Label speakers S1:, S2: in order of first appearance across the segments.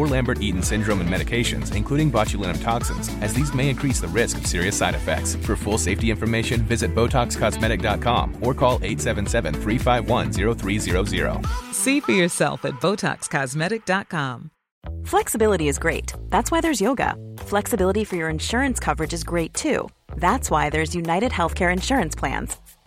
S1: or Lambert-Eaton syndrome and medications, including botulinum toxins, as these may increase the risk of serious side effects. For full safety information, visit BotoxCosmetic.com or call 877-351-0300.
S2: See for yourself at BotoxCosmetic.com.
S3: Flexibility is great. That's why there's yoga. Flexibility for your insurance coverage is great too. That's why there's United Healthcare Insurance Plans.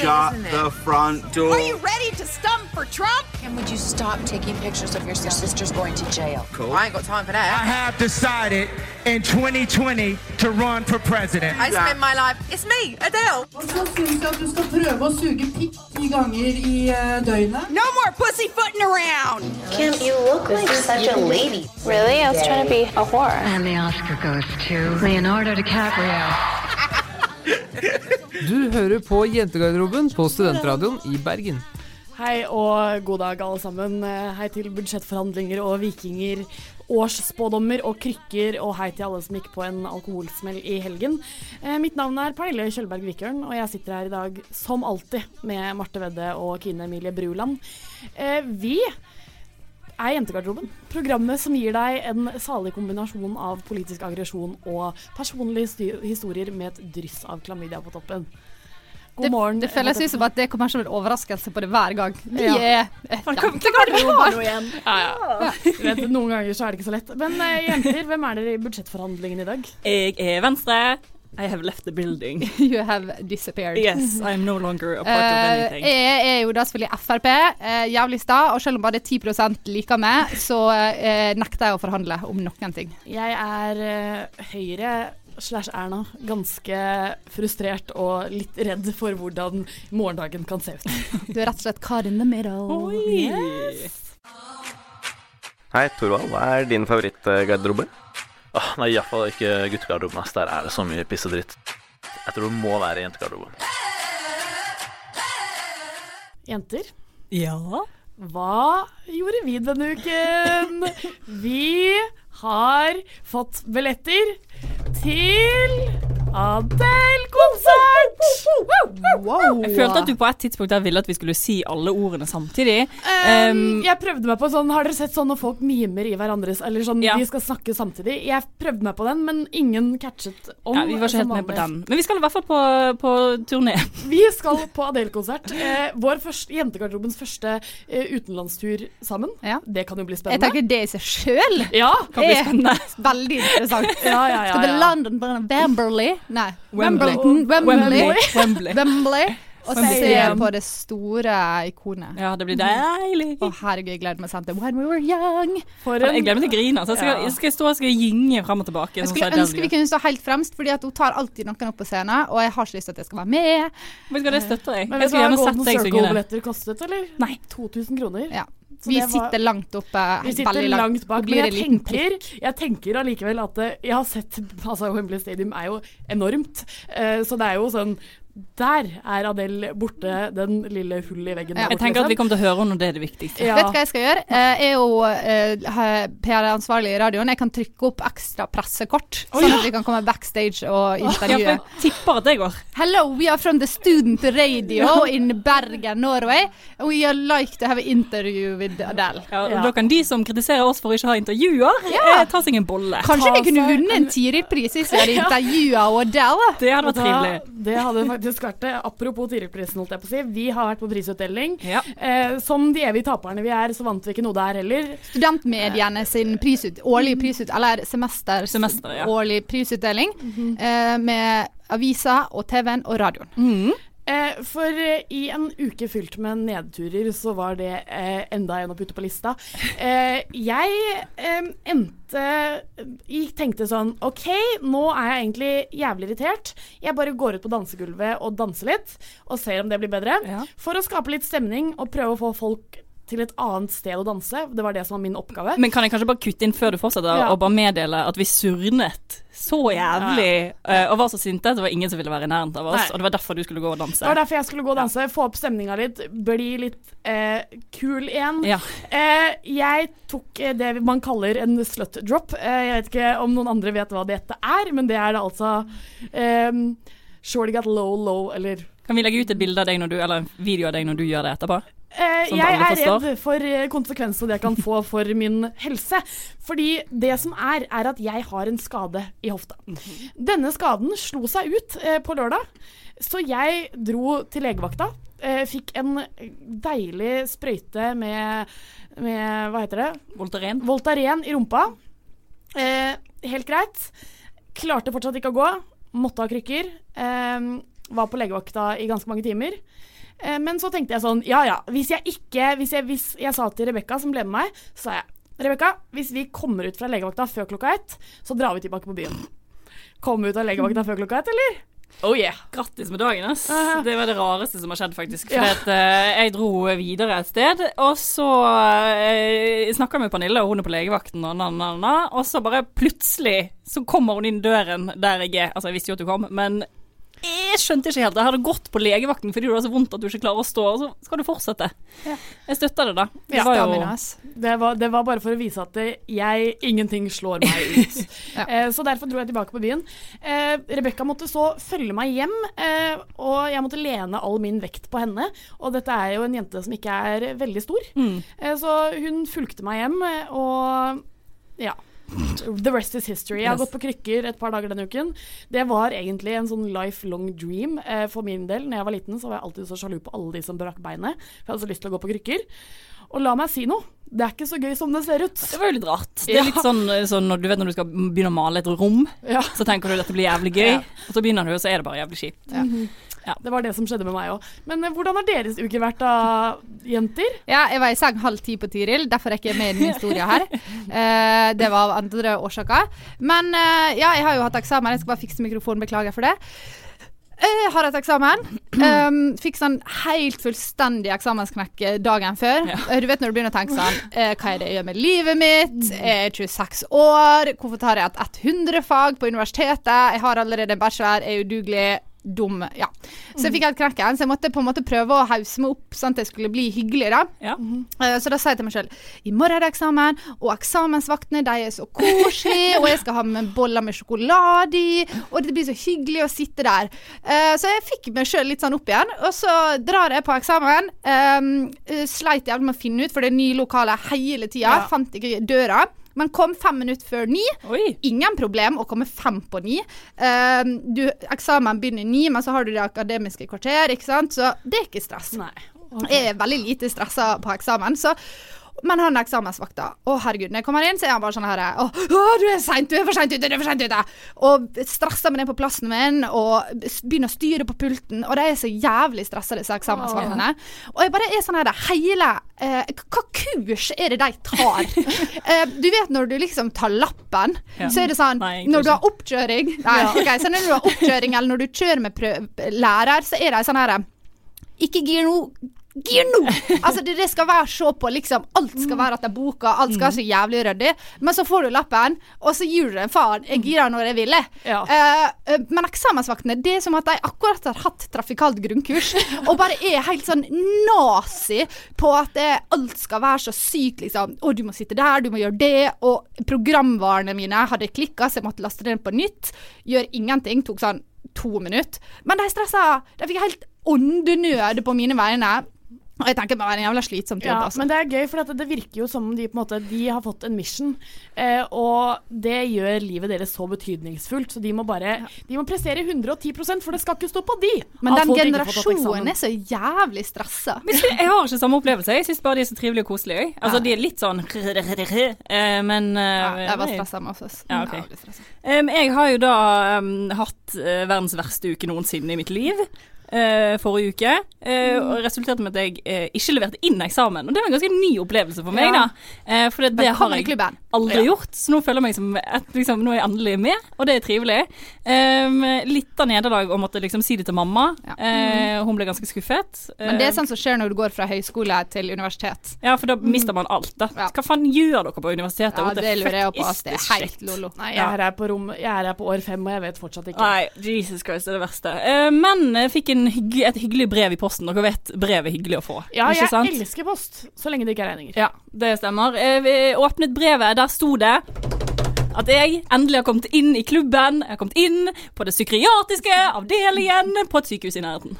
S4: Shut the front door.
S5: Are you ready to stump for Trump?
S6: And would you stop taking pictures of your sister's going to jail?
S4: Cool.
S5: I ain't got time for that.
S7: I have decided in 2020 to run for president.
S5: I spend my life. It's me, Adele.
S8: Så syns jeg at du skal prøve å suge pikk ti ganger i eh, døgnet.
S5: No more pussyfooting around.
S9: Kim, you look like such a lady.
S10: Really? I was trying to be a whore.
S11: And the Oscar goes to Leonardo DiCaprio.
S12: Du hører på Jentegarderoben på Studentradioen i Bergen.
S13: Hei og god dag, alle sammen. Eh, Hei til budsjettforhandlinger og vikinger, årsspådommer og krykker, og hei til alle som gikk på en alkoholsmell i helgen. Eh, mitt navn er Pernille Kjølberg Vikørn, og jeg sitter her i dag som alltid med Marte Vedde og Kine Emilie Bruland. Eh, vi er Jentegarderoben, programmet som gir deg en salig kombinasjon av politisk aggresjon og personlige historier med et dryss av klamydia på toppen. God
S14: Det,
S13: morgen.
S14: det føles ut som at det kommer som en overraskelse på det hver gang. Vi
S13: Ja.
S14: er
S13: Jentegarderoben! Ja, ja. Vet, noen ganger så er det ikke så lett. Men eh, jenter, hvem er dere i budsjettforhandlingene i dag?
S15: Jeg er Venstre. I have left the building.
S14: You have disappeared.
S15: Yes, I am no longer a part of
S14: Eh,
S15: anything.
S14: jeg er jo da selvfølgelig Frp, uh, jævlig sta, og selv om bare 10 liker meg, så uh, nekter jeg å forhandle om noen ting.
S13: Jeg er eh, Høyre slash Erna. Ganske frustrert og litt redd for hvordan morgendagen kan se ut.
S14: Du er rett og slett car in the middle.
S13: Yes.
S16: Hei, Torvald. Hva er din favorittgarderobe?
S17: Åh, nei, iallfall ikke guttegarderoben. Der er det så mye piss og dritt. Jeg tror det må være jentegarderoben.
S13: Jenter,
S15: Ja?
S13: hva gjorde vi denne uken? Vi har fått billetter til Adele-konsert!
S15: Jeg følte at du på et tidspunkt der ville at vi skulle si alle ordene samtidig.
S13: Um,
S15: Um,
S13: jeg prøvde meg på sånn Har dere sett sånn når folk mimer i hverandres Eller sånn
S15: Ja.
S13: de skal snakke samtidig? Jeg prøvde meg på den, men ingen catchet om.
S15: ja, vi var ikke helt med på den. Men vi skal i hvert fall på, på turné.
S13: Vi skal på Adele-konsert. Eh, vår første, jentegarderobens første eh, utenlandstur sammen. Det kan jo bli spennende.
S14: Jeg tenker det i seg sjøl
S13: Ja,
S14: kan bli spennende. Veldig interessant.
S13: Ja, ja, ja,
S14: Skal til
S13: ja.
S14: London, Wembley Nei,
S15: Wembley.
S14: Wembley.
S15: Wembley. Wembley.
S14: Og se på det store ikonet.
S15: Ja, det blir deilig.
S14: Å herregud, jeg gleder meg sånn til When we were young.
S13: For
S15: Jeg gleder meg til å grine. Altså. jeg skal, jeg skal stå og skal gynge fram og tilbake.
S14: Jeg
S15: sånn
S14: skulle ønske vi kunne stå helt fremst, Fordi at hun tar alltid noen opp på scenen, og jeg har ikke lyst til at jeg skal være med.
S15: Men skal det støtter jeg.
S13: Men
S15: Jeg skulle gjerne sett deg synge det.
S13: Circle-billetter kostet, eller? Nei. 2000 kroner.
S14: Ja.
S13: Så
S14: Vi
S13: var-
S14: sitter langt oppe.
S13: Vi sitter langt bak, men jeg tenker, jeg tenker allikevel at jeg har sett altså Wembley Stadium er jo enormt. Eh, så det er jo sånn der er Adele borte, den lille hullet i veggen. der
S15: Jeg tenker at vi kommer til å høre henne, og det er det viktigste.
S13: Ja.
S14: Vet du hva jeg skal gjøre? Eh, Jeg er jo eh, PR-ansvarlig i radioen. Jeg kan trykke opp ekstra pressekort,
S15: Å,
S14: sånn
S15: ja.
S14: at vi kan komme backstage og
S15: Ja,
S14: intervjue.
S15: jeg tipper at det går.
S14: Hello, we are from the student radio in Bergen, Norway. We are like to have an interview with Adele.
S15: Ja, og Da kan de som kritiserer oss for å ikke ha intervjuer,
S14: Ja.
S15: eh, ta seg en bolle.
S14: Kanskje vi kunne vunnet en Tiril-pris hvis vi hadde
S13: Ja.
S14: intervjua Adele?
S15: Det hadde vært trivelig.
S13: Det hadde faktisk vært det. Apropos Tiril-prisen, holdt jeg på å si. Vi har vært på prisutdeling. Eh, som de evige taperne vi er, så vant vi ikke noe der heller.
S14: Studentmediene sin prisut, årlige prisut, eller semesters
S15: Semester, ja.
S14: årlig prisutdeling eh, med aviser og TV-en og radioen.
S13: Eh, for eh, i en uke fylt med nedturer, så var det eh, enda en å putte på lista. Eh, jeg eh, endte Jeg tenkte sånn OK, nå er jeg egentlig jævlig irritert. Jeg bare går ut på dansegulvet og danser litt, og ser om det blir bedre. For å skape litt stemning og prøve å få folk til et annet sted å danse. Det var det som var min oppgave.
S15: Men kan jeg kanskje bare kutte inn før du fortsetter,
S13: Ja.
S15: og bare meddele at vi surnet så jævlig eh, og var så sinte at det var ingen som ville være i nærheten av oss,
S13: Nei.
S15: og det var derfor du skulle gå og danse.
S13: Det var derfor jeg skulle gå og danse, få opp stemninga litt, bli litt uh, kul igjen.
S15: Ja.
S13: Uh, jeg tok det man kaller en slut drop. Jeg vet ikke om noen andre vet hva dette er, men det er det altså eh, Shorty got low, low, eller
S15: Kan vi legge ut et bilde av deg når du, eller en video av deg når du gjør det etterpå? Sånn
S13: jeg er redd for eh, konsekvensene det kan få for min helse. Fordi det som er, er at jeg har en skade i hofta. Denne skaden slo seg ut eh, på lørdag, så jeg dro til legevakta. Fikk en deilig sprøyte med, med Hva heter det?
S15: Voltaren.
S13: Voltaren i rumpa. Eh, helt greit. Klarte fortsatt ikke å gå. Måtte ha krykker. Eh, var på legevakta i ganske mange timer. Eh, Men så tenkte jeg sånn, ja ja, hvis jeg ikke Hvis jeg, hvis jeg sa til Rebekka, som ble med meg, så sa jeg Rebekka, hvis vi kommer ut fra legevakta før klokka ett, så drar vi tilbake på byen. Kom ut av legevakta før klokka ett, eller? Oh yeah.
S15: Grattis med dagen, ass. Det var det rareste som har skjedd, faktisk. For
S13: Ja.
S15: at, uh, jeg dro videre et sted, og så uh, snakka jeg med Pernille, og hun er på legevakten, og na, na, na, og så bare plutselig så kommer hun inn døren der jeg er. Altså, jeg visste jo at hun kom, men jeg skjønte ikke helt. Jeg hadde gått på legevakten fordi du har så vondt at du ikke klarer å stå, og så skal du fortsette. Jeg støtter det, da. Det
S13: Ja,
S15: var jo.
S13: Det var, det var bare for å vise at jeg Ingenting slår meg ut. eh, så derfor dro jeg tilbake på byen. Eh, Rebekka måtte så følge meg hjem, eh, og jeg måtte lene all min vekt på henne. Og dette er jo en jente som ikke er veldig stor. Eh, så hun fulgte meg hjem, eh, og ja. The rest is history. Jeg har gått på krykker et par dager denne uken. Det var egentlig en sånn lifelong dream eh, for min del. Når jeg var liten, så var jeg alltid så sjalu på alle de som brakk beinet. For jeg hadde så lyst til å gå på krykker. Og la meg si noe, det er ikke så gøy som det ser ut.
S15: Det var jo litt rart. Det er litt sånn, sånn når du vet når du skal begynne å male et rom, så tenker du dette blir jævlig gøy,
S13: Ja.
S15: og så begynner du, og så er det bare jævlig kjipt.
S13: Mhm. Det var det som skjedde med meg òg. Men eh, hvordan har deres uke vært da, jenter?
S14: Ja, jeg var i seng halv ti på Tiril, derfor er jeg ikke med i denne historien her. Uh, det var av andre årsaker. Men uh, ja, jeg har jo hatt eksamen. Jeg skal bare fikse mikrofonen, beklager for det. Jeg har hatt eksamen. Um, fikk sånn helt fullstendig eksamensknekk dagen før. Ja. Du vet når du begynner å tenke sånn Hva er det jeg gjør med livet mitt? Jeg er 26 år. Hvorfor tar jeg et 100-fag på universitetet? Jeg har allerede en bachelor. Jeg er udugelig. Dum. Ja. Så jeg fikk helt knekken, så jeg måtte på en måte prøve å hause meg opp sånn at jeg skulle bli hyggelig. da. Eh, Så da sa jeg til meg sjøl i morgen er det eksamen, og eksamensvaktene de er så koselige, og jeg skal ha med boller med sjokolade i, og det blir så hyggelig å sitte der. Eh, Så jeg fikk meg sjøl litt sånn opp igjen, og så drar jeg på eksamen. Um, sleit jævlig med å finne ut, for det er nye lokaler hele tida.
S13: Ja.
S14: Fant ikke døra. Men kom fem minutter før ni. Ingen problem å komme fem på ni. Um, du, eksamen begynner ni, men så har du det akademiske kvarter, ikke sant. Så det er ikke stress. Jeg er veldig lite stressa på eksamen. Så men han eksamensvakta, å herregud, når jeg kommer inn, så er han bare sånn her Å, å du er seint, du er for seint ute, du er for seint ute! Og stresser meg ned på plassen min, og begynner å styre på pulten. Og de er så jævlig stressa, disse eksamensvaktene. Og jeg bare er sånn her Hele eh, Hva kurs er det de tar? eh, du vet når du liksom tar lappen,
S15: Ja.
S14: så er det sånn
S15: Nei,
S14: Når du har oppkjøring Nei,
S15: Ja.
S14: ok, så når du har oppkjøring, eller når du kjører med lærer, så er de sånn her ikke gir noe Gir nå! Altså, det, det skal være så på, liksom. Alt skal være etter boka, alt skal være så jævlig ryddig. Men så får du lappen, og så gir du den faen. Jeg den når jeg vil. jeg.
S13: Ja.
S14: Eh, men eksamensvaktene, det er som at de akkurat har hatt trafikalt grunnkurs, og bare er helt sånn nazi på at det, alt skal være så sykt, liksom. Å, du må sitte der, du må gjøre det. Og programvarene mine hadde klikka, så jeg måtte laste den på nytt. Gjør ingenting. Tok sånn to minutter. Men de stressa. De fikk helt åndenød på mine vegne. Og jeg tenker bare en jævla slitsomt jobb.
S13: Ja,
S14: altså.
S13: men det er gøy, for at det virker jo som om de på en måte De har fått en mission, eh, og det gjør livet deres så betydningsfullt. Så de må bare De må prestere 110% for det skal ikke stå på de.
S14: Men den generasjonen er så jævlig stressa.
S15: Jeg har ikke samme opplevelse. Jeg syns bare de er så trivelige og koselige. Altså, de er litt sånn eh, Men eh,
S14: Ja, jeg var stressa med oss.
S15: Ja, ok.
S14: Jævlig stressa.
S15: Um, jeg har jo da um, hatt eh, verdens verste uke noensinne i mitt liv. Eh, forrige uke, eh, og resulterte med at jeg eh, ikke leverte inn eksamen. Og det var en ganske ny opplevelse for meg,
S14: Ja.
S15: da. Eh, for det, det har jeg aldri
S14: Ja.
S15: gjort, så nå føler jeg meg som et, liksom, Nå er jeg endelig med, og det er trivelig. Um, litt av nederlag å måtte liksom si det til mamma. Eh, hun ble ganske skuffet.
S14: Men det er
S15: Eh,
S14: sånn som skjer når du går fra høyskole til universitet.
S15: ja, for da mister man alt, da. Hva faen gjør dere på universitetet?
S14: Ja, det lurer jeg på. Det er helt lolo.
S13: Nei, jeg er, her på rom, jeg er her på år fem, og jeg vet fortsatt ikke.
S15: Nei, Jesus Christ, det er det verste. Eh, men jeg fikk en hygge, et hyggelig brev i posten. Dere vet brev er hyggelig å få.
S13: Ja,
S15: ikke
S13: jeg
S15: sant?
S13: elsker post, så lenge det ikke er regninger.
S15: Ja, det stemmer. Eh, vi åpnet brevet, der sto det at jeg endelig har kommet inn i klubben. Jeg har kommet inn på det psykiatriske avdelingen på et sykehus i nærheten.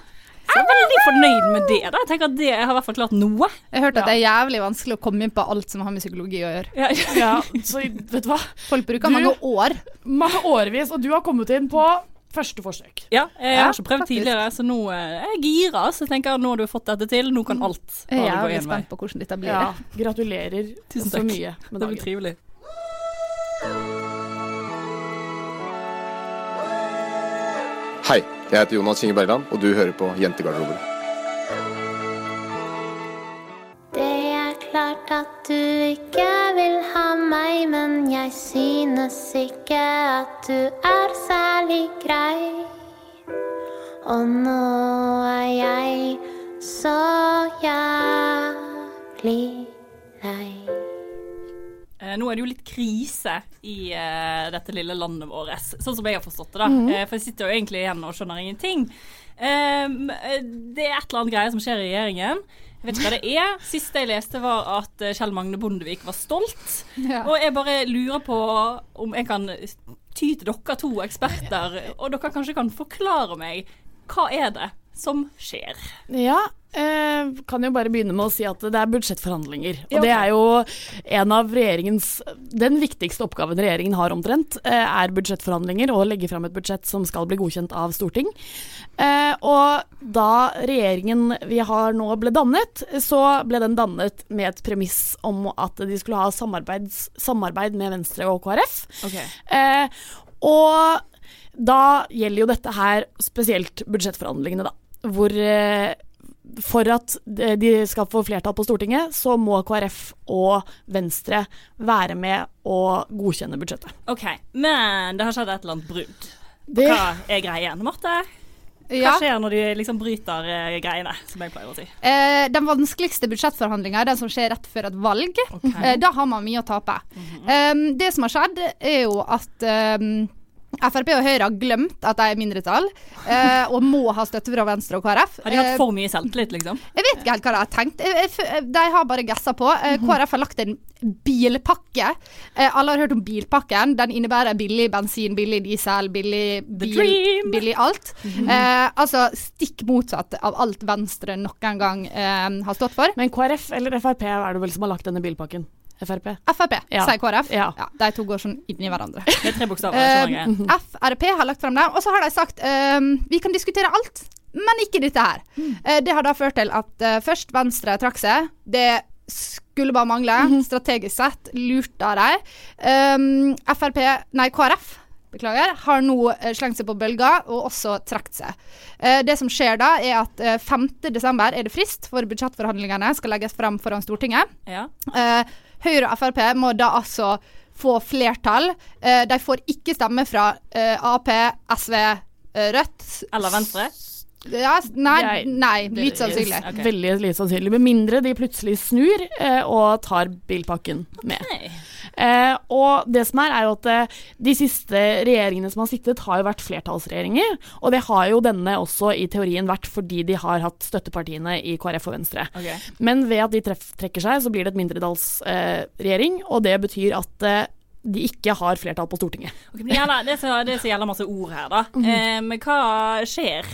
S15: Så jeg er veldig fornøyd med det. da. Jeg tenker at det jeg har i hvert fall klart noe.
S14: Jeg har hørt at det er jævlig vanskelig å komme inn på alt som har med psykologi å gjøre.
S15: Ja,
S13: Ja, så vet du hva?
S14: Folk bruker
S13: Du-
S14: mange år.
S13: Mange årevis, og du har kommet inn på første forsøk.
S15: Ja, jeg
S14: Ja,
S15: har ikke prøvd
S14: faktisk.
S15: tidligere, så nå eh, er jeg gira. Så jeg tenker at nå har du fått dette til, nå kan alt bare ja,
S14: gå
S15: én vei.
S14: spent på hvordan dette blir.
S13: Ja, gratulerer
S15: Tusen
S13: så mye med
S15: Det blir
S13: dagen.
S15: trivelig.
S18: Hei, jeg heter Jonas Kinge Bergland, og du hører på Jentegarderoben.
S9: Klart at du ikke vil ha meg, men jeg synes ikke at du er særlig grei. Og nå er jeg så jævlig lei.
S15: Eh, Nå er det jo litt krise i uh, dette lille landet vårt, sånn som jeg har forstått det. da.
S14: Mm
S15: -hmm. for jeg sitter jo egentlig igjen og skjønner ingenting. Um, eh, det er et eller annet greie som skjer i regjeringen. Jeg vet ikke hva det er. Siste jeg leste var at eh, Kjell Magne Bondevik var stolt.
S14: Ja.
S15: Og jeg bare lurer på om jeg kan ty til dere to eksperter, og dere kanskje kan forklare meg hva er det som skjer?
S13: Ja, eh, kan jo bare begynne med å si at det er budsjettforhandlinger. Og det er jo en av regjeringens Den viktigste oppgaven regjeringen har omtrent, eh, er budsjettforhandlinger og legge fram et budsjett som skal bli godkjent av storting. Eh, og da regjeringen vi har nå ble dannet, så ble den dannet med et premiss om at de skulle ha samarbeid med Venstre og KrF. Eh, og da gjelder jo dette her spesielt budsjettforhandlingene, da. Hvor eh, for at de skal få flertall på Stortinget, så må KrF og Venstre være med å godkjenne budsjettet.
S15: OK, men det har skjedd et eller annet brudd.
S13: Det-
S15: Hva er greien? Marte? Hva
S14: Ja.
S15: skjer når de liksom bryter eh, greiene, som jeg pleier å si?
S14: Eh, den vanskeligste budsjettforhandlinga er den som skjer rett før et valg. Eh, da har man mye å tape. eh, det som har skjedd, er jo at eh, Frp og Høyre har glemt at de er mindretall, eh, og må ha støtte fra Venstre og KrF.
S15: Har de hatt
S14: Eh,
S15: for mye selvtillit, liksom?
S14: jeg vet ikke helt hva de har tenkt. Jeg- jeg f- De har bare gassa på. Eh, KrF har lagt en bilpakke. Eh, Alle har hørt om bilpakken. Den innebærer billig bensin, billig diesel, billig bil,
S15: dream.
S14: billig alt. Eh, altså stikk motsatt av alt Venstre noen gang eh, har stått for.
S13: Men KrF eller Frp er det vel som har lagt denne bilpakken? Frp?
S14: Frp,
S13: Ja.
S14: sier KrF.
S13: Ja.
S14: de to går sånn inn i hverandre.
S15: Det er tre bokstaver. jeg skjønner
S14: Eh,
S15: jeg.
S14: Frp har lagt frem det, og så har de sagt uh, vi kan diskutere alt, men ikke dette her. Eh, det har da ført til at eh, først Venstre trakk seg. Det skulle bare mangle. Strategisk sett lurt av dem. Um, Frp, nei KrF, beklager, har nå eh, slengt seg på bølga og også trukket seg. Eh, det som skjer da, er at eh, 5. desember er det frist for budsjettforhandlingene skal legges frem foran Stortinget.
S15: Ja.
S14: Eh, Høyre og Frp må da altså få flertall. Eh, de får ikke stemme fra eh, Ap, SV, eh, Rødt.
S15: Eller Venstre?
S14: Ja, nei, nei litt sannsynlig.
S13: Okay. Veldig lite sannsynlig. Med mindre de plutselig snur eh, og tar bilpakken med. Eh, og det som er, er jo at eh, de siste regjeringene som har sittet, har jo vært flertallsregjeringer. Og det har jo denne også i teorien vært fordi de har hatt støttepartiene i KrF og Venstre.
S15: Okay.
S13: Men ved at de treff, trekker seg, så blir det et mindretallsregjering, eh, og det betyr at eh, de ikke har flertall på Stortinget.
S15: Okay, det, er så, det er så gjelder masse ord her, da.
S13: Mm.
S15: eh, men hva skjer?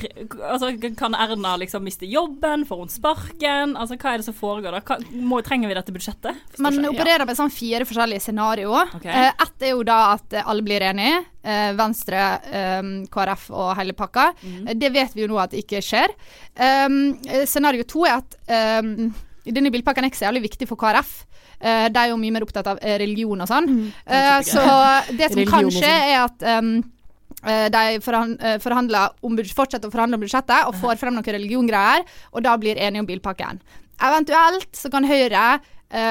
S15: Altså, kan Erna liksom miste jobben? Får hun sparken? Altså, Hva er det som foregår da? Hva, må, trenger vi dette budsjettet?
S14: Man opererer med sånn fire forskjellige scenarioer.
S15: Okay.
S14: Eh, Ett er jo da at alle blir enige. Eh, Venstre, eh, KrF og hele pakka. Eh, Det vet vi jo nå at ikke skjer. Scenario to er at denne bilpakken er ikke så jævlig viktig for KrF. Eh, de er jo mye mer opptatt av eh, religion og sånn. Eh, så det som kan skje,
S13: sånn.
S14: er at um, de fortsetter å forhandle om budsjettet og får frem noen religiongreier, og da blir enige om bilpakken. Eventuelt så kan Høyre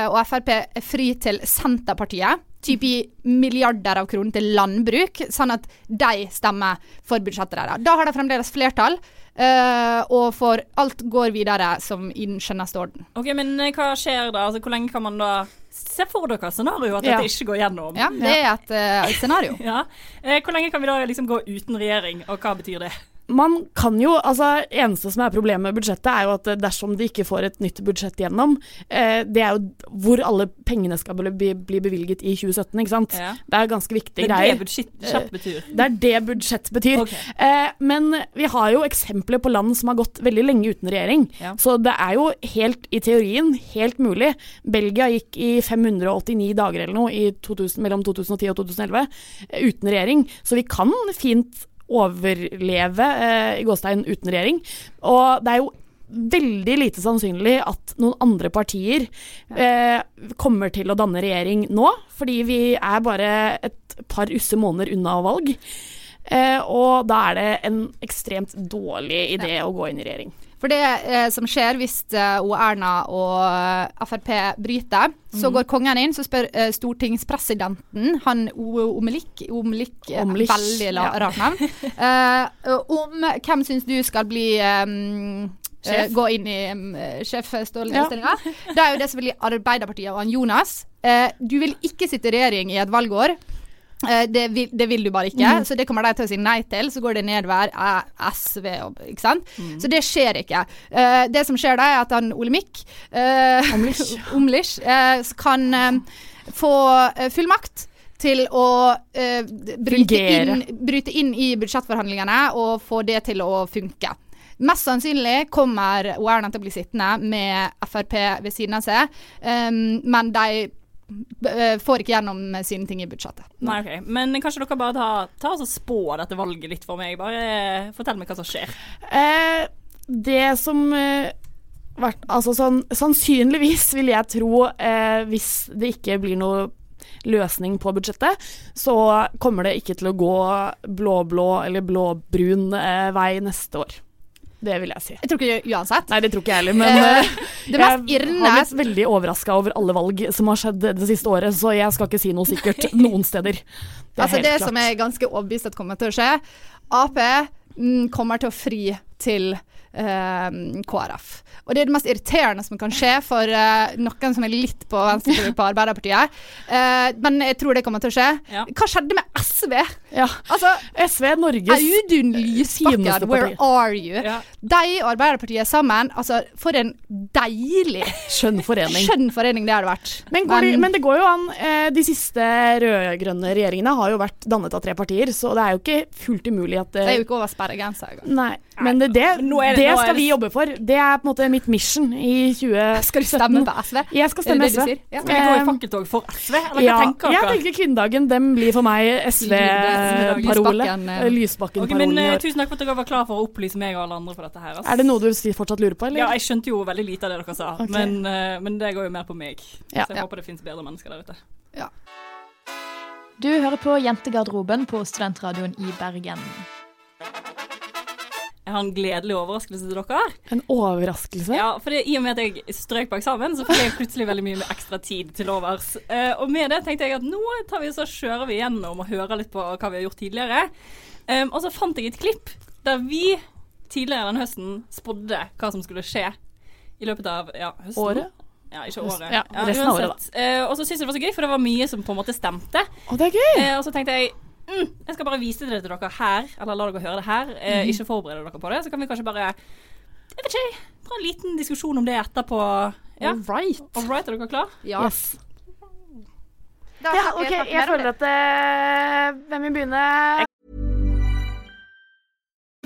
S14: og Frp fri til Senterpartiet. Typ gi milliarder av kroner til landbruk, sånn at de stemmer for budsjettet deres. Da har de fremdeles flertall, uh, og for alt går videre som i den skjønneste orden.
S15: Ok, Men eh, hva skjer da? Altså, Hvor lenge kan man da se for dere scenario at
S14: Ja.
S15: dette ikke går gjennom?
S14: Ja, det er et uh, scenario.
S15: Ja. Hvor lenge kan vi da liksom gå uten regjering, og hva betyr det?
S13: Man kan jo, altså Eneste som er problemet med budsjettet, er jo at eh, dersom de ikke får et nytt budsjett gjennom, eh, det er jo hvor alle pengene skal bli, bli bevilget i 2017, ikke sant.
S15: Ja.
S13: Det er ganske viktige
S15: Det er det budsjett- betyr.
S13: Eh, Det er det budsjett betyr.
S15: Okay.
S13: Eh, men vi har jo eksempler på land som har gått veldig lenge uten regjering.
S15: Ja.
S13: Så det er jo helt, i teorien, helt mulig. Belgia gikk i 589 dager eller noe i 2000, mellom 2010 og 2011 eh, uten regjering. Så vi kan fint overleve eh, i gåstein uten regjering. Og det er jo veldig lite sannsynlig at noen andre partier eh, kommer til å danne regjering nå, fordi vi er bare et par usse måneder unna valg. Eh, og da er det en ekstremt dårlig idé å gå inn i regjering.
S14: For det eh, som skjer hvis eh, Erna og eh, Frp bryter, så
S13: mm.
S14: går kongen inn, så spør eh, stortingspresidenten, han Omelik, Omelik eh,
S13: Omlich,
S14: veldig la,
S13: ja.
S14: rart navn, eh, om hvem syns du skal bli eh,
S15: Sjef.
S14: eh, gå inn i um, sjefstillinga. Det er jo det som vil gi Arbeiderpartiet og han Jonas. Eh, du vil ikke sitte i regjering i et valgår. Eh, det, vil, det vil du bare ikke,
S13: mm.
S14: så det kommer de til å si nei til. Så går det ned hver SV og Ikke sant?
S13: Mm.
S14: Så det skjer ikke. Uh, det som skjer da, er at han Olemic uh, Omlish uh, kan uh, få fullmakt til å eh, bryte, inn, bryte inn i budsjettforhandlingene og få det til å funke. Mest sannsynlig kommer Erna til å bli sittende med Frp ved siden av seg, um, men de eh, får ikke gjennom sine ting i budsjettet.
S15: Nei, ok. Men kanskje dere bare ta, ta og spå dette valget litt for meg? Bare eh, fortell meg hva som skjer.
S13: Eh, det som eh, vært, altså sånn, Sannsynligvis vil jeg tro, eh, hvis det ikke blir noe løsning på budsjettet, så kommer det ikke til å gå blå-blå eller blå-brun eh, vei neste år. Det vil jeg si.
S14: Jeg tror ikke uansett.
S13: Nei, det tror ikke jeg heller, men
S14: Eh,
S13: eh, jeg har blitt veldig overraska over alle valg som har skjedd det siste året, så jeg skal ikke si noe sikkert noen steder. Det
S14: altså det
S13: klart.
S14: som er ganske overbevist at kommer til å skje, Ap mm, kommer til å fri til KrF. Og det er det mest irriterende som kan skje for eh, noen som er litt på venstre på Arbeiderpartiet. Eh, men jeg tror det kommer til å skje.
S15: Ja.
S14: Hva skjedde med SV?
S13: Ja.
S14: Altså,
S13: SV er Norges
S14: Audun Lysbakken, where are you?
S15: Ja.
S14: De og Arbeiderpartiet sammen, altså for en deilig
S13: Skjønn forening.
S14: skjønn forening det hadde vært.
S13: Men, går det, men det går jo an. Eh, de siste rød-grønne regjeringene har jo vært dannet av tre partier, så det er jo ikke fullt umulig at
S14: Det er jo ikke over sperregrensa engang.
S13: Men det, det,
S15: det-
S13: det skal
S15: det-
S13: vi jobbe for. Det er på en måte mitt mission i 2017.
S14: Skal du stemme på SV?
S13: Jeg skal stemme
S14: det det
S13: SV.
S14: Ja.
S15: Skal vi gå i
S13: Eh,
S15: fakkeltog for SV, eller hva
S13: ja,
S15: tenker
S13: jeg tenker kvinnedagen den blir for meg SV-parole.
S14: Lysbakken, eh.
S15: Ok,
S13: Lysbakken-parolen
S15: men eh. Tusen takk for at dere var klar for å opplyse meg og alle andre på dette her. Altså.
S13: Er det noe du fortsatt lurer på, eller?
S15: Ja, jeg skjønte jo veldig lite av det dere sa,
S13: okay.
S15: men, uh, men det går jo mer på meg.
S13: Ja.
S15: Så jeg håper det finnes bedre mennesker der ute.
S19: Du hører på Jentegarderoben på Studentradioen i Bergen.
S15: Jeg har en gledelig overraskelse til dere.
S13: En overraskelse?
S15: Ja, for det, I og med at jeg strøk på eksamen, så fikk jeg plutselig veldig mye ekstra tid til overs. Uh, og med det tenkte jeg at nå tar vi så kjører vi gjennom og hører litt på hva vi har gjort tidligere. Um, og så fant jeg et klipp der vi tidligere den høsten spådde hva som skulle skje i løpet av ja, høsten.
S13: Året?
S15: Ja, ikke året.
S13: ja, resten av året,
S15: da. Uh, og så syntes jeg det var så gøy, for det var mye som på en måte stemte.
S13: Å, det er gøy!
S15: Uh, og så tenkte jeg mm, jeg skal bare vise det til dere her, eller la dere høre det her. Eh,
S13: mm.
S15: Ikke forberede dere på det. Så kan vi kanskje bare Jeg vet ikke, ta en liten diskusjon om det etterpå. Ja.
S13: All right.
S15: All right, er dere klar?
S14: Ja.
S13: Yes.
S14: Da
S13: Ja, OK, jeg føler at uh, Hvem vil begynne?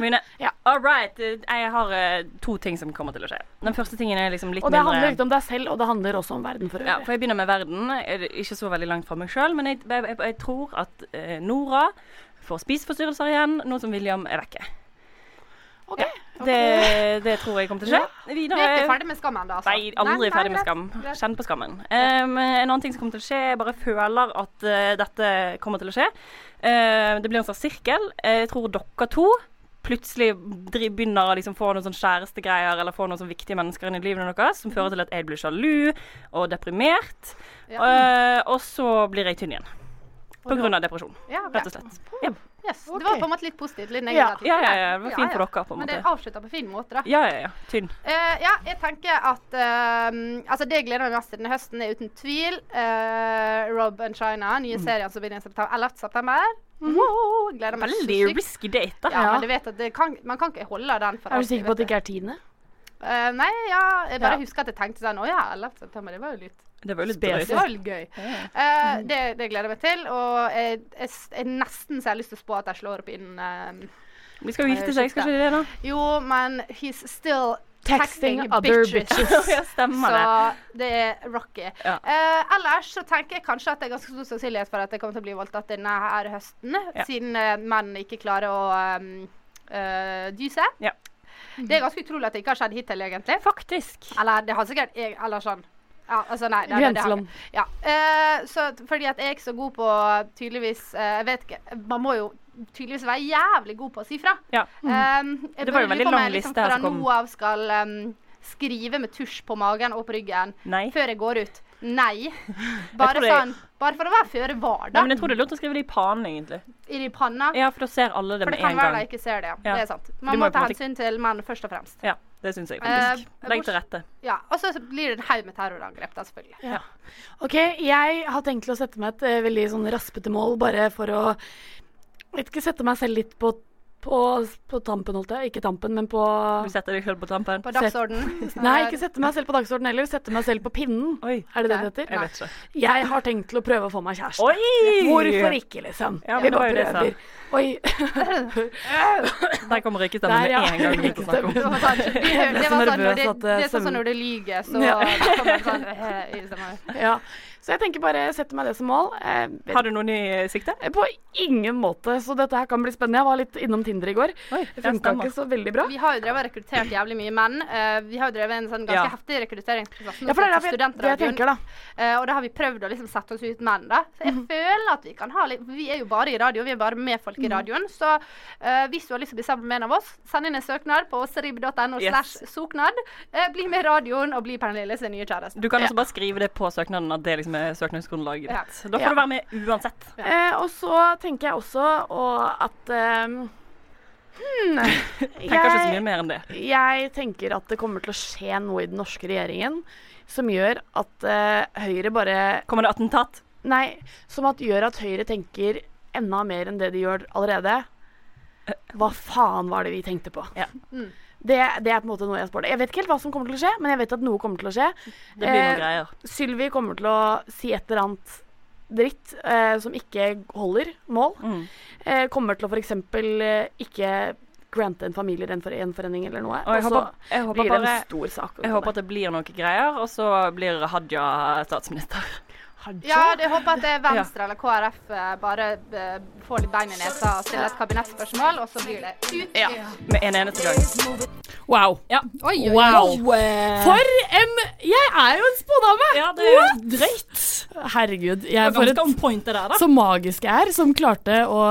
S15: Mine. All right. eh, Jeg har uh, to ting som kommer til å skje. Den første tingen er liksom litt
S13: Og det
S15: mindre
S13: handler litt om deg selv, og det handler også om verden for øvrig.
S15: Ja, for jeg begynner med verden. Er Ikke så veldig langt fra meg sjøl, men jeg, jeg, jeg, jeg tror at uh, Nora får spiseforstyrrelser igjen, nå som William er vekke. Ja, det, det tror jeg kommer til å skje.
S14: Vi er ikke ferdig med skammen, da. Altså.
S15: Nei, aldri
S14: Nei,
S15: ferdig med skam. Kjenn på skammen. Um, en annen ting som kommer til å skje, jeg bare føler at uh, dette kommer til å skje. Eh, det blir en sånn sirkel. Jeg tror dere to plutselig begynner å liksom få noen sånn kjærestegreier eller få noen sånn viktige mennesker inn i livet deres som fører til at jeg blir sjalu og deprimert.
S14: Ja.
S15: Eh, og så blir jeg tynn igjen. På grunn av depresjon,
S14: Ja,
S15: rett og slett. Ja.
S14: Yes. Det var på en måte litt positivt, litt negativt.
S15: Ja, ja, ja, det var fint for dere, på en
S14: Men det avslutta på fin måte, da.
S15: Ja, ja, ja. Tynn.
S14: Uh, ja, jeg tenker at uh, Altså, det jeg gleder meg mest til denne høsten, er uten tvil uh, Rob and China, nye
S15: Mm.
S14: serien som begynner i september, 11. september. Wow, gleder meg
S15: Veldig
S14: så sykt.
S15: risky date, da.
S14: Ja, men du vet at det kan, man kan ikke holde den for
S13: Er du
S14: alltid,
S13: sikker på at det ikke er tiende?
S14: Eh, nei, ja, jeg bare
S13: Ja.
S14: husker at jeg tenkte sånn Å ja, 11. september, det var jo litt
S15: Det var jo litt
S14: Spesielt.
S15: drøyt.
S14: Det var litt gøy. Eh, det, det gleder jeg meg til. Og jeg, jeg, jeg nesten så jeg har lyst til å spå at jeg slår opp inn uh,
S15: Vi skal jo gifte seg, skal ikke de det, da?
S14: Jo, men he's still
S13: Texting
S14: texting,
S13: other
S14: bitches.
S13: bitches.
S15: Ja, stemmer
S14: så det er rocky.
S15: Ja.
S14: Uh, ellers så tenker jeg kanskje at det er ganske stor sannsynlighet for at jeg kommer til å bli voldtatt denne her høsten,
S15: Ja.
S14: siden uh, menn ikke klarer å um, eh, dyse.
S15: Ja.
S14: Det er ganske utrolig at det ikke har skjedd hittil, egentlig.
S15: Faktisk.
S14: Eller det har sikkert Eller sånn. Ja, altså nei. Det, det, det ja. Uh, så fordi at jeg er ikke så god på tydeligvis uh, Jeg vet ikke. Man må jo tydeligvis være jævlig god på å si fra.
S15: Ja.
S14: Um,
S15: Det var jo veldig lang
S14: jeg liksom
S15: liste her
S14: fra
S15: som kom.
S14: nå av skal um, skrive med tusj på magen og på ryggen
S15: Nei.
S14: før jeg går ut. Nei. Bare,
S15: jeg
S14: sånn, bare for å være føre var,
S15: Nei,
S14: da.
S15: men jeg tror det er lurt å skrive det i panen, egentlig.
S14: I de panna.
S15: Ja, for da ser alle det
S14: for
S15: med
S14: det kan være
S15: gang.
S14: de ikke ser det.
S15: Ja.
S14: Det er sant. Man
S15: må
S14: må ta
S15: måte-
S14: hensyn til menn først og fremst.
S15: Ja, det syns jeg
S14: faktisk.
S15: faktisk. Legg til rette.
S14: Ja, Og så blir det en haug med terrorangrep, da, selvfølgelig.
S13: Ja. OK, jeg har tenkt å sette meg et eh, veldig sånn raspete mål, bare for å vet ikke, sette meg selv litt på, på, på tampen, holdt jeg. Ikke tampen, men på
S15: Du setter deg selv på tampen.
S14: På dagsorden.
S13: Nei, ikke sette meg selv på dagsordenen heller. Sette meg selv på pinnen.
S15: Oi.
S13: Er det det det heter?
S15: Jeg vet ikke.
S13: Jeg har tenkt til å prøve å få meg kjæreste.
S15: Oi!
S13: Hvorfor ikke, liksom?
S15: Ja,
S13: Vi
S15: det
S13: bare
S15: det
S13: prøver. Oi.
S15: Der kommer røykestemmen med
S13: ja.
S15: en gang du ikke snakker om
S14: Det var sånn, det, det, var sånn når det,
S13: at,
S14: det
S13: eh,
S14: er sånn når du lyger, så
S13: Ja.
S14: kommer det sånn eh, i stemmen.
S13: Ja. Så jeg tenker bare sette meg det som mål. Eh,
S15: Har du noen i sikte?
S13: På ingen måte, så dette her kan bli spennende. Jeg var litt innom Tinder i går.
S15: Oi,
S13: det funka ikke så veldig bra.
S14: Vi har jo drevet og rekruttert jævlig mye menn. Uh, vi har jo drevet en sånn ganske
S15: Ja.
S14: heftig rekrutteringsprosess
S13: Ja, for det er jeg- det jeg tenker, da.
S14: Eh, og da har vi prøvd å liksom sette oss ut menn, da. Så jeg føler at vi kan ha litt Vi er jo bare i radio, vi er bare med folk i radioen. Så uh, hvis du har lyst til å bli sammen med en av oss, send inn en søknad på srib.no slash soknad. Eh, bli med i radioen og bli Pernille sin nye kjæreste.
S15: Du kan også bare skrive det på søknaden at det liksom er søknadsgrunnlaget
S14: Ja.
S15: Da får
S13: Ja.
S15: du være med uansett.
S13: Eh, og så tenker jeg også og at eh, hmm,
S15: Tenker ikke så mye mer enn det.
S13: Jeg tenker at det kommer til å skje noe i den norske regjeringen som gjør at uh, Høyre bare
S15: Kommer det attentat?
S13: Nei, som at gjør at Høyre tenker enda mer enn det de gjør allerede. Hva faen var det vi tenkte på?
S14: Mm.
S13: Det, det er på en måte noe jeg spår. Jeg vet ikke helt hva som kommer til å skje, men jeg vet at noe kommer til å skje.
S15: Det blir noen
S13: Eh,
S15: greier.
S13: Sylvi kommer til å si et eller annet dritt eh, som ikke holder mål.
S15: Mm.
S13: Eh, kommer til å f.eks. Eh, ikke grante en familie en for en forening eller noe.
S15: Og jeg
S13: og så
S15: håper, jeg håper
S13: blir det en stor sak.
S15: Jeg håper at det blir noen greier, og så blir Hadia statsminister.
S14: Ja, jeg håper at det Venstre eller KrF eh, bare eh, får litt bein i nesa og stiller et kabinettspørsmål, og så blir det ut.
S15: Ja, med en eneste gang.
S13: Wow.
S15: Ja.
S14: Oi, oi,
S13: Wow.
S14: oi.
S13: For en Jeg er jo en spådame!
S15: Ja, det er
S13: What?
S15: drøyt.
S13: Herregud. Jeg
S15: er
S13: for
S15: on
S13: et
S15: point det der, da.
S13: så magisk jeg er, som klarte å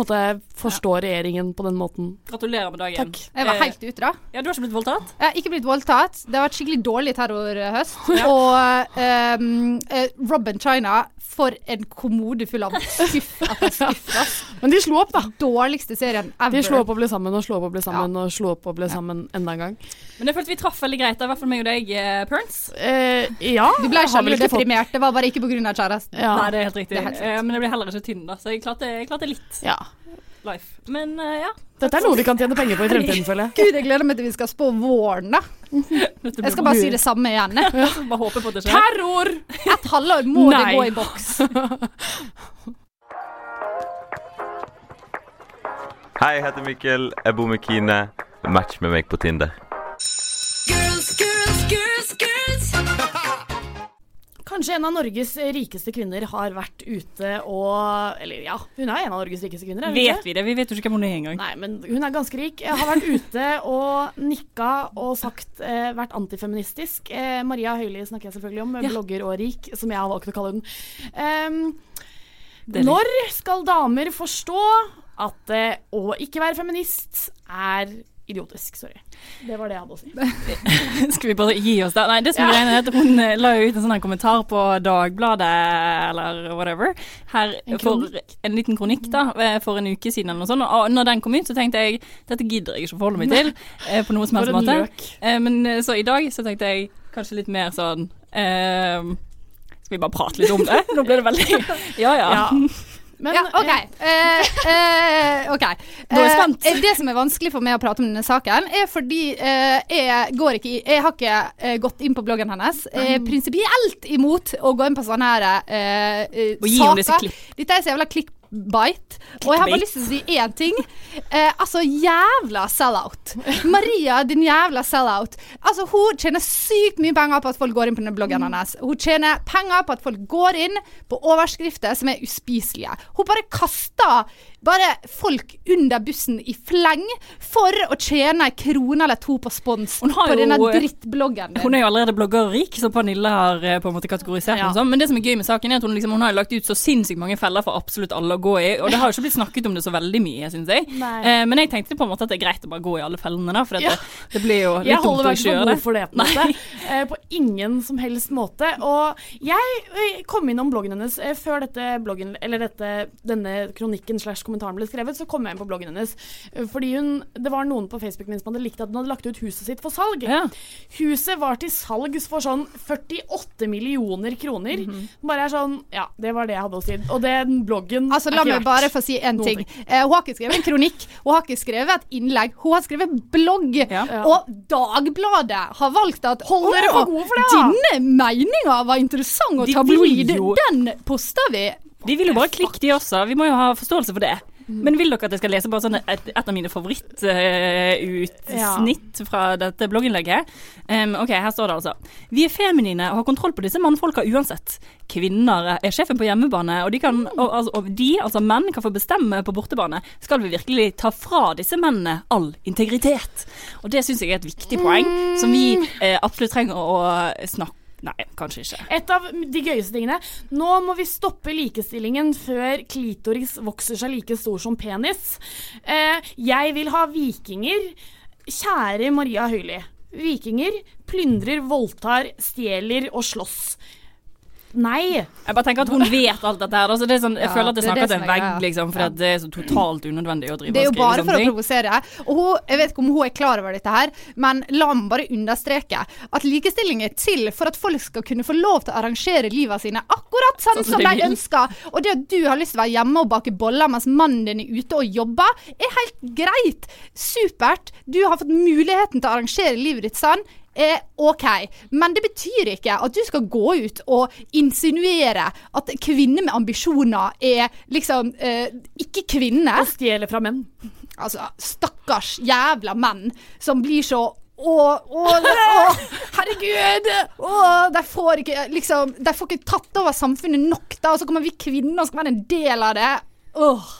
S13: måte forstå regjeringen på den måten.
S15: Gratulerer med dagen.
S13: Takk.
S14: Jeg var helt ute, da.
S15: Ja, Du har ikke blitt voldtatt?
S14: Jeg har ikke blitt voldtatt. Det har vært skikkelig dårlig terrorhøst. Og ehm, eh, Robin China, for en kommode full av skuff skuff.
S13: Men de slo opp, da.
S14: Dårligste serien ever.
S13: De slo opp og ble sammen og slo opp og ble sammen og slo opp og ble sammen enda en gang.
S15: Men jeg følte vi traff veldig greit, i hvert fall meg og deg, eh, Perns.
S13: Eh, ja.
S14: Du ble
S13: ikke veldig
S14: deprimert. Det var bare ikke pga. kjæresten.
S13: Ja.
S15: Nei, det er helt riktig.
S14: Det er helt.
S15: Eh, men jeg ble heller ikke tynn, da, så jeg klarte, jeg klarte litt.
S13: Ja.
S15: Life. Men uh, ja.
S13: Dette er noe vi kan tjene penger på i fremtiden, føler jeg.
S14: Gud, jeg gleder meg til vi skal spå våren, da. Jeg skal bare si det samme igjen. Ja.
S15: Bare håpe på det skjer.
S13: Terror!
S14: Et halvår må det gå i boks.
S16: Hei, jeg heter Mikkel. Jeg bor med Kine. Match med meg på Tinder.
S13: Kanskje en av Norges rikeste kvinner har vært ute og Eller ja, hun er en av Norges rikeste kvinner. er?
S15: Vet vi det? Vi vet jo ikke hvem hun er engang.
S13: Nei, men hun er ganske rik. Har vært ute og nikka og sagt eh, vært antifeministisk. Eh, Maria Høili snakker jeg selvfølgelig om,
S15: Ja.
S13: blogger og rik, som jeg har valgt å kalle hun.
S15: Det litt-
S13: når skal damer forstå at eh, å ikke være feminist er idiotisk? Sorry. Det var det jeg hadde å si.
S15: Skal vi bare gi oss der? Nei, det som
S13: Ja.
S15: er at hun eh, la ut en sånn kommentar på Dagbladet eller whatever, her
S13: En
S15: for en liten kronikk da, eh, for en uke siden eller noe sånt. Og når den kom ut, så tenkte jeg dette gidder jeg ikke å forholde meg til eh, på noen som helst måte. Men så i dag så tenkte jeg kanskje litt mer sånn eh, Skal vi bare prate litt om det? Nå ble det veldig Ja ja.
S13: Ja. Men,
S14: ja, OK. Eh, eh, ok.
S15: Nå er jeg.
S14: Eh, det som er vanskelig for meg å prate om denne saken, er fordi eh, jeg går ikke Jeg har ikke eh, gått inn på bloggen hennes. Jeg er prinsipielt imot å gå inn på sånne her eh, eh, saker. Dette er så jævla clickbite. Og jeg har bare lyst til å si én ting. Eh, altså, jævla sell-out. Maria, din jævla sell-out. Altså, hun tjener sykt mye penger på at folk går inn på denne bloggen hennes. Hun tjener penger på at folk går inn på overskrifter som er uspiselige. Hun bare kaster bare folk under bussen i fleng for å tjene en krone eller to på spons
S15: Hun
S14: på
S15: jo-
S14: denne drittbloggen.
S15: Hun er jo allerede blogger og rik, så Pernille har eh, på en måte kategorisert
S13: Ja.
S15: henne som. Men det som er gøy med saken, er at hun, liksom, hun har lagt ut så sinnssykt mange feller for absolutt alle å gå i. Og det har jo ikke blitt snakket om det så veldig mye, syns jeg. Eh, men jeg tenkte på en måte at det er greit å bare gå i alle fellene, da. For
S13: Ja.
S15: det, det blir jo litt dumt å
S13: meg
S15: ikke
S13: ikke
S15: gjøre det.
S13: god for det. På. Eh, på ingen som helst måte. Og jeg eh, kom innom bloggen hennes før dette bloggen, eller dette, denne kronikken slash kommentaren ble skrevet. Så kom jeg inn på bloggen hennes eh, fordi hun, det var noen på Facebook min som hadde likt at hun hadde lagt ut huset sitt for salg. Huset var til salgs for sånn 48 millioner kroner.
S14: Mhm.
S13: Bare er sånn Ja, det var det jeg hadde å si. Og den bloggen
S14: Altså, La meg bare få si én ting. Eh, hun har ikke skrevet en kronikk, hun har ikke skrevet et innlegg, hun har skrevet blogg. Og Dagbladet har valgt at
S13: Hold dere for gode for det, Denne
S14: Dine meninger var interessant og tabloid. Den poster vi.
S15: De vil jo bare klikke, de også. Vi må jo ha forståelse for det.
S13: Mm.
S15: Men vil dere at jeg skal lese bare sånn et, et av mine favorittutsnitt fra dette blogginnlegget? Um, ok, her står det altså. Vi er feminine og har kontroll på disse mannfolka uansett. Kvinner er sjefen på hjemmebane, og de, kan, og, altså, og de, altså menn, kan få bestemme på bortebane. Skal vi virkelig ta fra disse mennene all integritet? Og det syns jeg er et viktig poeng, som vi uh, absolutt trenger å snakke Nei, kanskje ikke.
S13: Et av de gøyeste tingene. Nå må vi stoppe likestillingen før klitoris vokser seg like stor som penis. Eh, jeg vil ha vikinger. Kjære Maria Høili. Vikinger plyndrer, voldtar, stjeler og slåss. Nei.
S15: Jeg bare tenker at hun vet alt dette her. Altså det sånn, jeg
S14: Ja,
S15: føler at jeg
S14: er
S15: snakker
S14: det
S15: til en vegg, liksom, for ja. det er så totalt unødvendig å drive og
S14: Det er jo bare for å provosere. Og hun, jeg vet ikke om hun er klar over dette her, men la meg bare understreke at likestilling er til for at folk skal kunne få lov til å arrangere livet sine akkurat sånn
S15: Sånn som de
S14: de
S15: vil.
S14: ønsker. Og det at du har lyst til å være hjemme og bake boller mens mannen din er ute og jobber, er helt greit. Supert. Du har fått muligheten til å arrangere livet ditt sånn. Eh, OK, men det betyr ikke at du skal gå ut og insinuere at kvinner med ambisjoner er liksom eh, ikke kvinner.
S13: Og stjele fra menn.
S14: Altså, stakkars jævla menn som blir så å, å, å, herregud! Å, de får ikke liksom De får ikke tatt over samfunnet nok, da, og så kommer vi kvinner og skal være en del av det. Åh.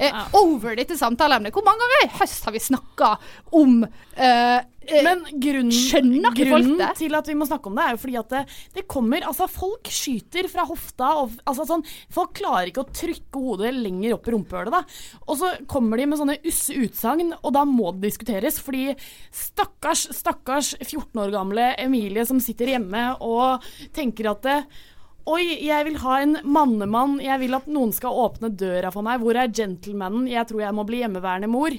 S14: Eh, over dette samtaleemnet. Hvor mange ganger i høst har vi snakka om eh, eh,
S13: Men grunnen, grunnen til at vi må snakke om det, er jo fordi at det, det kommer Altså, folk skyter fra hofta og altså sånn Folk klarer ikke å trykke hodet lenger opp i rumpehullet, da. Og så kommer de med sånne usse utsagn, og da må det diskuteres. Fordi stakkars, stakkars 14 år gamle Emilie som sitter hjemme og tenker at det, Oi, jeg vil ha en mannemann. Jeg vil at noen skal åpne døra for meg. Hvor er gentlemanen? Jeg tror jeg må bli hjemmeværende mor.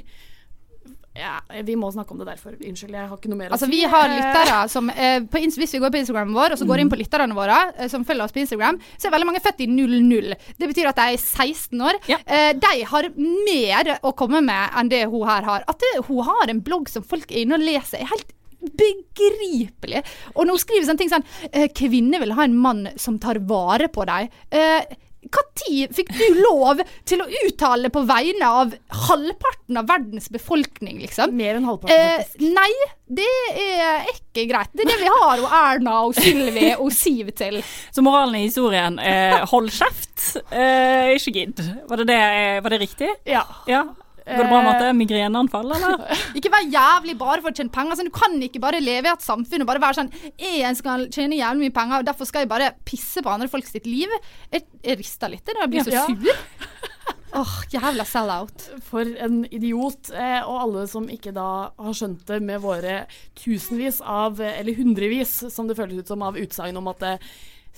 S13: Ja, vi må snakke om det derfor. Unnskyld, jeg har ikke noe mer
S14: Altså,
S13: å si.
S14: vi har
S13: Eh,
S14: lyttere som eh, på, ins- Hvis vi går på Instagramen vår, og så går inn på lytterne våre, eh, som følger oss på Instagram, så er veldig mange født i 00. Det betyr at de er 16 år. Eh, de har mer å komme med enn det hun her har. At det, hun har en blogg som folk er inne og leser, er helt begripelig. Og nå skriver sånne ting sånn eh, Kvinner vil ha en mann som tar vare på dem. Eh, når fikk du lov til å uttale på vegne av halvparten av verdens befolkning, liksom?
S13: Mer enn halvparten,
S14: faktisk. Eh, nei, det er ikke greit. Det er det vi har og Erna og Sylvi og Siv til.
S15: Så moralen i historien er hold kjeft, eh, ikke gidd. Var det, det, var det riktig?
S13: Ja. Ja.
S15: Går det bra med at det er migreneanfall, eller?
S14: Ikke vær jævlig bare for å tjene penger. Sånn, du kan ikke bare leve i et samfunn og bare være sånn Jeg skal tjene jævlig mye penger, og derfor skal jeg bare pisse på andre folk sitt liv. Jeg, jeg rister litt når jeg blir så
S13: Ja.
S14: sur. Åh, jævla sell-out.
S13: For en idiot. Eh, og alle som ikke da har skjønt det med våre tusenvis av, eller hundrevis, som det føles ut som, av utsagn om at eh,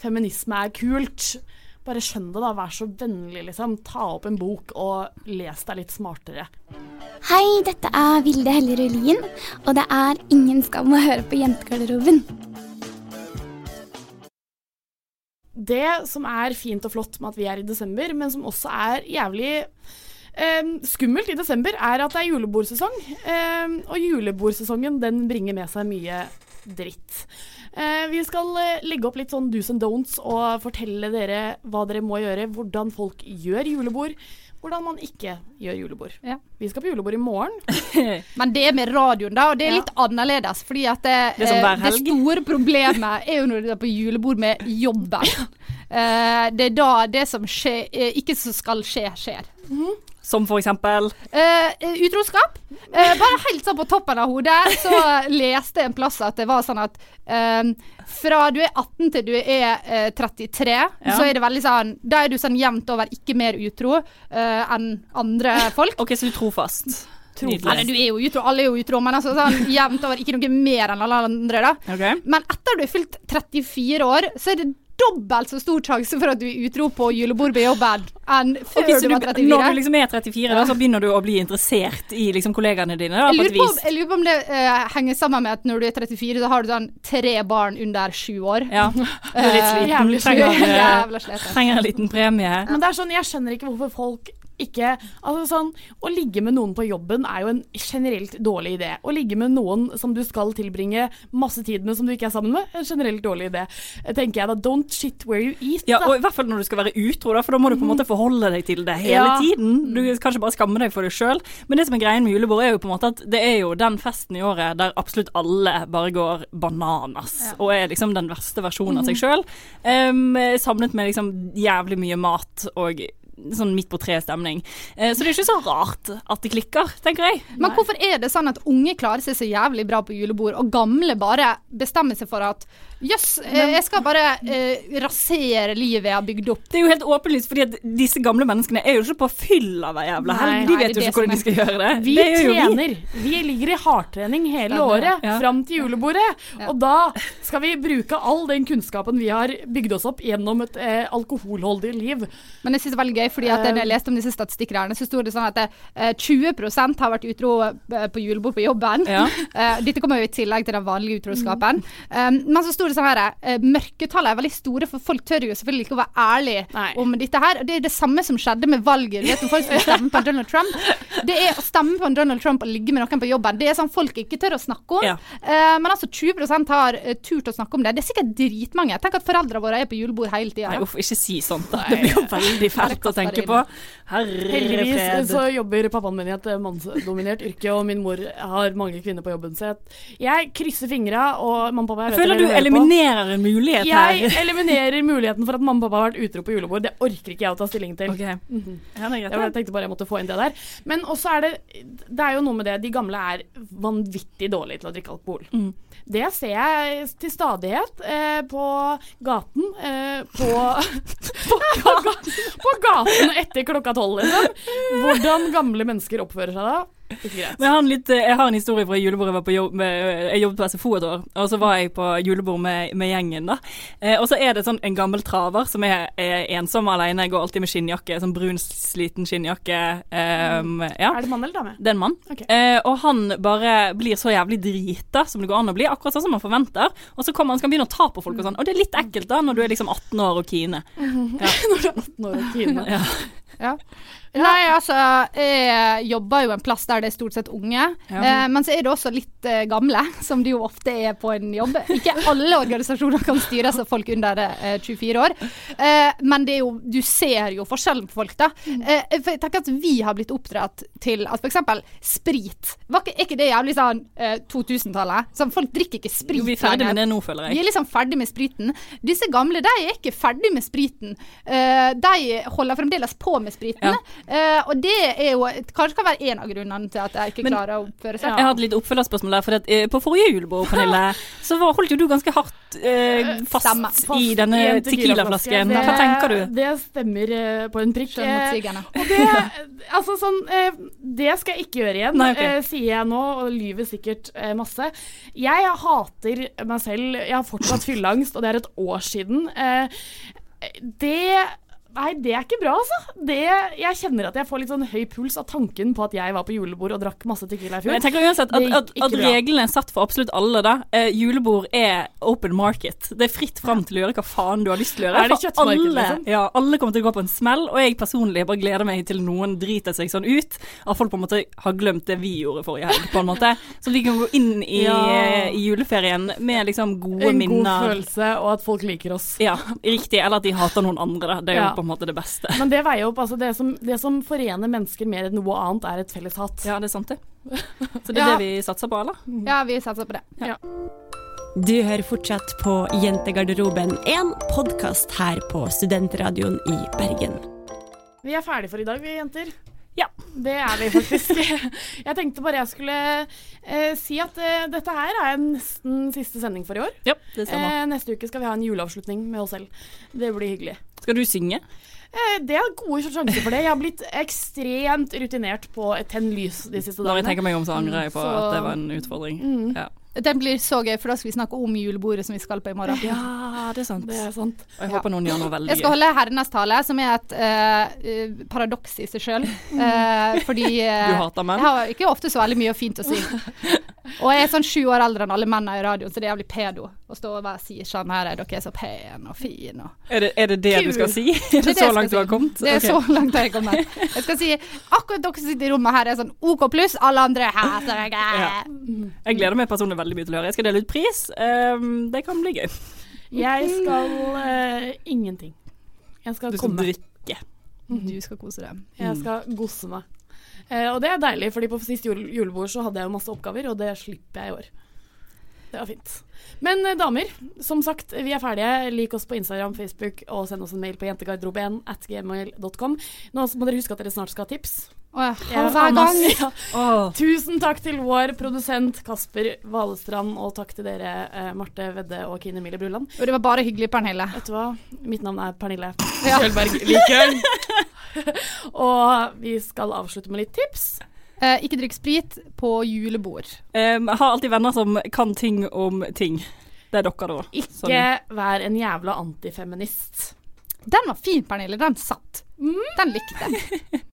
S13: feminisme er kult. Bare skjønn det, da. Vær så vennlig, liksom. Ta opp en bok og les deg litt smartere.
S20: Hei, dette er Vilde Hellerud Lien, og det er ingen skam å høre på Jentegarderoben.
S13: Det som er fint og flott med at vi er i desember, men som også er jævlig eh, skummelt i desember, er at det er julebordsesong. Eh, og julebordsesongen den bringer med seg mye dritt. Eh, vi skal eh, legge opp litt sånn do's and don'ts og fortelle dere hva dere må gjøre, hvordan folk gjør julebord, hvordan man ikke gjør julebord. Vi skal på julebord i morgen.
S14: Men det er med radioen, da, og det er litt annerledes. Fordi at det,
S13: Det er
S14: eh, det store problemet er jo når du er på julebord med jobben. Eh, det er da det som skjer, eh, ikke som skal skje, skjer.
S15: Som for eksempel
S14: Eh, utroskap. Eh, bare helt sånn på toppen av hodet så leste jeg en plass at det var sånn at eh, fra du er 18 til du er eh, 33, så er det veldig sånn Da er du sånn jevnt over ikke mer utro eh, enn andre folk.
S15: OK, så du tror fast.
S14: Eller, du er jo utro, alle er jo utro, men altså sånn jevnt over ikke noe mer enn alle andre, da.
S15: Ok.
S14: Men etter du er fylt 34 år, så er det dobbelt så stor sjanse for at du er utro på julebord på jobben enn før
S15: okay,
S14: du var 34.
S15: når du liksom er 34, da, så begynner du å bli interessert i liksom kollegaene dine? Da,
S14: Jeg lurer, på, jeg lurer på om det uh, henger sammen med at når du er 34, så har du sånn tre barn under sju år.
S15: Ja, du er litt sliten.
S14: Jævlig
S15: Trenger, eh, trenger en liten premie.
S13: Men det er sånn, jeg skjønner ikke hvorfor folk ikke Altså sånn, Å ligge med noen på jobben er jo en generelt dårlig idé. Å ligge med noen som du skal tilbringe masse tid med som du ikke er sammen med, en generelt dårlig idé. Tenker jeg da. Don't shit where you eat.
S15: Ja, og i hvert fall når du skal være utro, da, for da må du på en måte forholde deg til det hele
S13: Ja.
S15: tiden. Du kan ikke bare skamme deg for det sjøl. Men det som er greien med julebord, er jo på en måte at det er jo den festen i året der absolutt alle bare går bananas, og er liksom den verste versjonen av seg sjøl. samlet med liksom jævlig mye mat og sånn midt på treet-stemning. Eh, så det er ikke så rart at det klikker, tenker jeg.
S14: Men hvorfor er det sånn at unge klarer seg så jævlig bra på julebord, og gamle bare bestemmer seg for at jøss, eh, jeg skal bare eh, rasere livet jeg har bygd opp?
S15: Det er jo helt åpenlyst, fordi at disse gamle menneskene er jo ikke på fyll av ei jævla helg. De vet jo ikke hvordan de skal gjøre det.
S13: Vi
S15: det
S13: trener. Vi. ligger i hardtrening hele
S15: Stemmer.
S13: året
S15: Ja.
S13: fram til julebordet. Og da skal vi bruke all den kunnskapen vi har bygd oss opp gjennom et eh, alkoholholdig liv.
S14: Men jeg synes det er veldig gøy, fordi at når jeg leste om disse statistikkene, så sto det sånn at det, 20% har vært utro eh, på julebord på jobben.
S15: Ja.
S14: Eh, dette kommer jo i tillegg til den vanlige utroskapen. Mm. men så sto det sånn her eh, Mørketallene er veldig store, for folk tør jo selvfølgelig ikke å være ærlige om dette her. Og det er det samme som skjedde med valget. Du vet når folk skulle stemme på Donald Trump. Det er å stemme på Donald Trump og ligge med noen på jobben. Det er sånn folk ikke tør å snakke om.
S15: Ja.
S14: Eh, men altså 20% har turt å snakke om det. Det er sikkert dritmange. Tenk at foreldrene våre er på julebord hele tida.
S15: Nei, uff, ikke si sånt. da. Det blir jo veldig fælt å tenke på.
S13: Heldigvis
S15: fred.
S13: så jobber pappaen min i et mannsdominert yrke, og min mor har mange kvinner på jobben. Så jeg, jeg krysser fingra, og mamma og pappa jeg
S15: Jeg føler du
S13: på.
S15: eliminerer en mulighet her.
S13: Jeg eliminerer muligheten for at mamma og pappa har vært utro på julebord. Det orker ikke jeg å ta stilling til.
S15: Ok. Ja, er greit,
S13: Jeg
S15: det.
S13: tenkte bare jeg måtte få inn det der. Men også er det Det er jo noe med det. De gamle er vanvittig dårlige til å drikke alkohol.
S15: Mm.
S13: Det ser jeg til stadighet eh, på gaten eh, på, på, på, på gaten etter klokka tolv, liksom. Hvordan gamle mennesker oppfører seg da.
S15: Men jeg har, litt, jeg har en historie fra julebordet jeg var på jobb med, Jeg jobbet på SFO et år, og så var jeg på julebord med, med gjengen. da. Eh, og så er det sånn en gammel traver som er, er ensom alene. Jeg Går alltid med skinnjakke, sånn brun, sliten skinnjakke. Um, ja.
S13: Er det mann eller dame?
S15: Det er en mann.
S13: Okay.
S15: Eh, og han bare blir så jævlig drita som det går an å bli, akkurat sånn som man forventer. Og så kommer han skal begynne å ta på folk og sånn. Og det er litt ekkelt da, når du er liksom 18 år og kine. Ja.
S13: Når du er 18 år og kine.
S15: Ja.
S14: Ja. Nei, altså, jeg jobber jo en plass der det er stort sett unge.
S15: Ja.
S14: Eh, men så er det også litt eh, gamle, som det jo ofte er på en jobb. Ikke alle organisasjoner kan styres av folk under eh, 24 år. Eh, men det er jo, du ser jo forskjellen på folk, da. Eh, for jeg tenker at vi har blitt oppdratt til at f.eks. sprit var ikke, Er ikke det jævlig sånn eh, 2000-tallet? Sånn, folk drikker ikke sprit
S15: Jo, vi er ferdig med det nå, føler jeg.
S14: Vi er liksom ferdig med spriten. Disse gamle de er ikke ferdig med spriten. Eh, de holder fremdeles på med spriten. Eh, og det er jo kanskje kan være en av grunnene til at de ikke
S15: Men-
S14: klarer å oppføre seg.
S15: Jeg har et litt oppfølgerspørsmål der. For at, eh, på forrige julebord, Pernille, så var, holdt jo du ganske hardt eh, fast,
S14: fast
S15: i denne
S13: I en
S15: tequilaflasken. Hva tenker du?
S13: Det stemmer eh, på en prikk.
S14: Selvmotsigende.
S13: Eh, og det, altså sånn, eh, det skal jeg ikke gjøre igjen,
S15: Nei, ok.
S13: eh, sier jeg nå, og lyver sikkert eh, masse. Jeg hater meg selv. Jeg har fortsatt fylleangst, og det er et år siden. Eh, det Nei, det er ikke bra, altså. Det, jeg kjenner at jeg får litt sånn høy puls av tanken på at jeg var på julebord og drakk masse Tequila i fjor.
S15: Jeg tenker uansett at, at, at reglene er satt for absolutt alle, da. Eh, julebord er open market. Det er fritt fram til å gjøre hva faen du har lyst til å gjøre.
S13: Er det kjøttmarked,
S15: alle,
S13: liksom?
S15: Ja, alle kommer til å gå på en smell, og jeg personlig bare gleder meg til noen driter seg sånn ut at folk på en måte har glemt det vi gjorde forrige helg, på en måte. Så vi kan gå inn i,
S13: Ja.
S15: i juleferien med liksom gode
S13: en
S15: minner.
S13: god følelse, og at folk liker oss.
S15: Ja, riktig. Eller at de hater noen andre. Det er jo
S13: Ja.
S15: på en måte det beste.
S13: Men det veier opp, altså det som, det som forener mennesker mer enn noe annet, er et felles hat.
S15: Ja, det er sant det. Så det er
S14: Ja.
S15: det vi satser på, eller?
S14: Ja, vi satser på det.
S13: Ja.
S21: Du hører fortsatt på Jentegarderoben, en podkast her på Studentradioen i Bergen.
S13: Vi er ferdige for i dag, vi jenter.
S15: Ja.
S13: Det er vi faktisk. jeg tenkte bare jeg skulle eh, si at eh, dette her er nesten siste sending for i år.
S15: Ja, det stemmer.
S13: Eh, neste uke skal vi ha en juleavslutning med oss selv. Det blir hyggelig.
S15: Skal du synge?
S13: Eh, det er gode sjanser for det. Jeg har blitt ekstremt rutinert på tenn lys de siste dagene.
S15: Når jeg tenker meg om, så angrer jeg på
S13: Så-
S15: at det var en utfordring.
S13: Mm.
S15: Ja.
S14: Den blir så gøy, for da skal vi snakke om julebordet som vi skal på i morgen.
S15: Ja, det er sant.
S13: Det er sant.
S15: Og jeg håper noen gjør noe veldig
S14: Jeg skal holde herrenes tale, som er et eh, eh, paradoks i seg sjøl. fordi uh,
S15: Du hater menn?
S14: Jeg har ikke ofte så veldig mye fint å si. Og jeg er sånn sju år eldre enn alle mennene i radioen, så det er jævlig pedo å stå og bare si sånn her er dere er så pen og fin og
S15: Er det er det, det du skal si? Er det,
S14: Det er
S15: så
S14: jeg
S15: langt du har kommet?
S14: Det er
S15: okay.
S14: så langt jeg har kommet. Jeg skal si akkurat dere som sitter i rommet her er sånn OK pluss, alle andre hater deg.
S15: Ja. Jeg gleder meg personlig veldig mye til å høre. Jeg skal dele ut pris. Um, det kan bli gøy.
S13: Jeg skal uh, ingenting. Jeg skal
S15: Du skal
S13: komme.
S15: drikke.
S14: Du skal kose deg.
S13: Jeg skal gosse meg. Eh, og det er deilig, fordi på sist jule julebord så hadde jeg jo masse oppgaver, og det slipper jeg i år. Det var fint. Men eh, damer, som sagt, vi er ferdige. Lik oss på Instagram, Facebook, og send oss en mail på jentegarderoben at gmail.com. Nå må dere huske at dere snart skal ha tips.
S14: Å ja,
S13: Ja,
S14: hver gang.
S13: Ja. Oh. Tusen takk til vår produsent Kasper Valestrand, og takk til dere eh, Marte Vedde og Kine Emilie Bruland.
S14: Og det var bare hyggelig, Pernille.
S13: Vet du hva? Mitt navn er Pernille
S14: Ja.
S13: Kjølberg Likøl. og vi skal avslutte med litt tips.
S14: Eh, ikke drikk sprit på julebord.
S15: Um, jeg har alltid venner som kan ting om ting. Det er dere, da.
S13: Ikke
S15: som...
S13: vær en jævla antifeminist.
S14: Den var fin, Pernille. Den satt. Den likte jeg.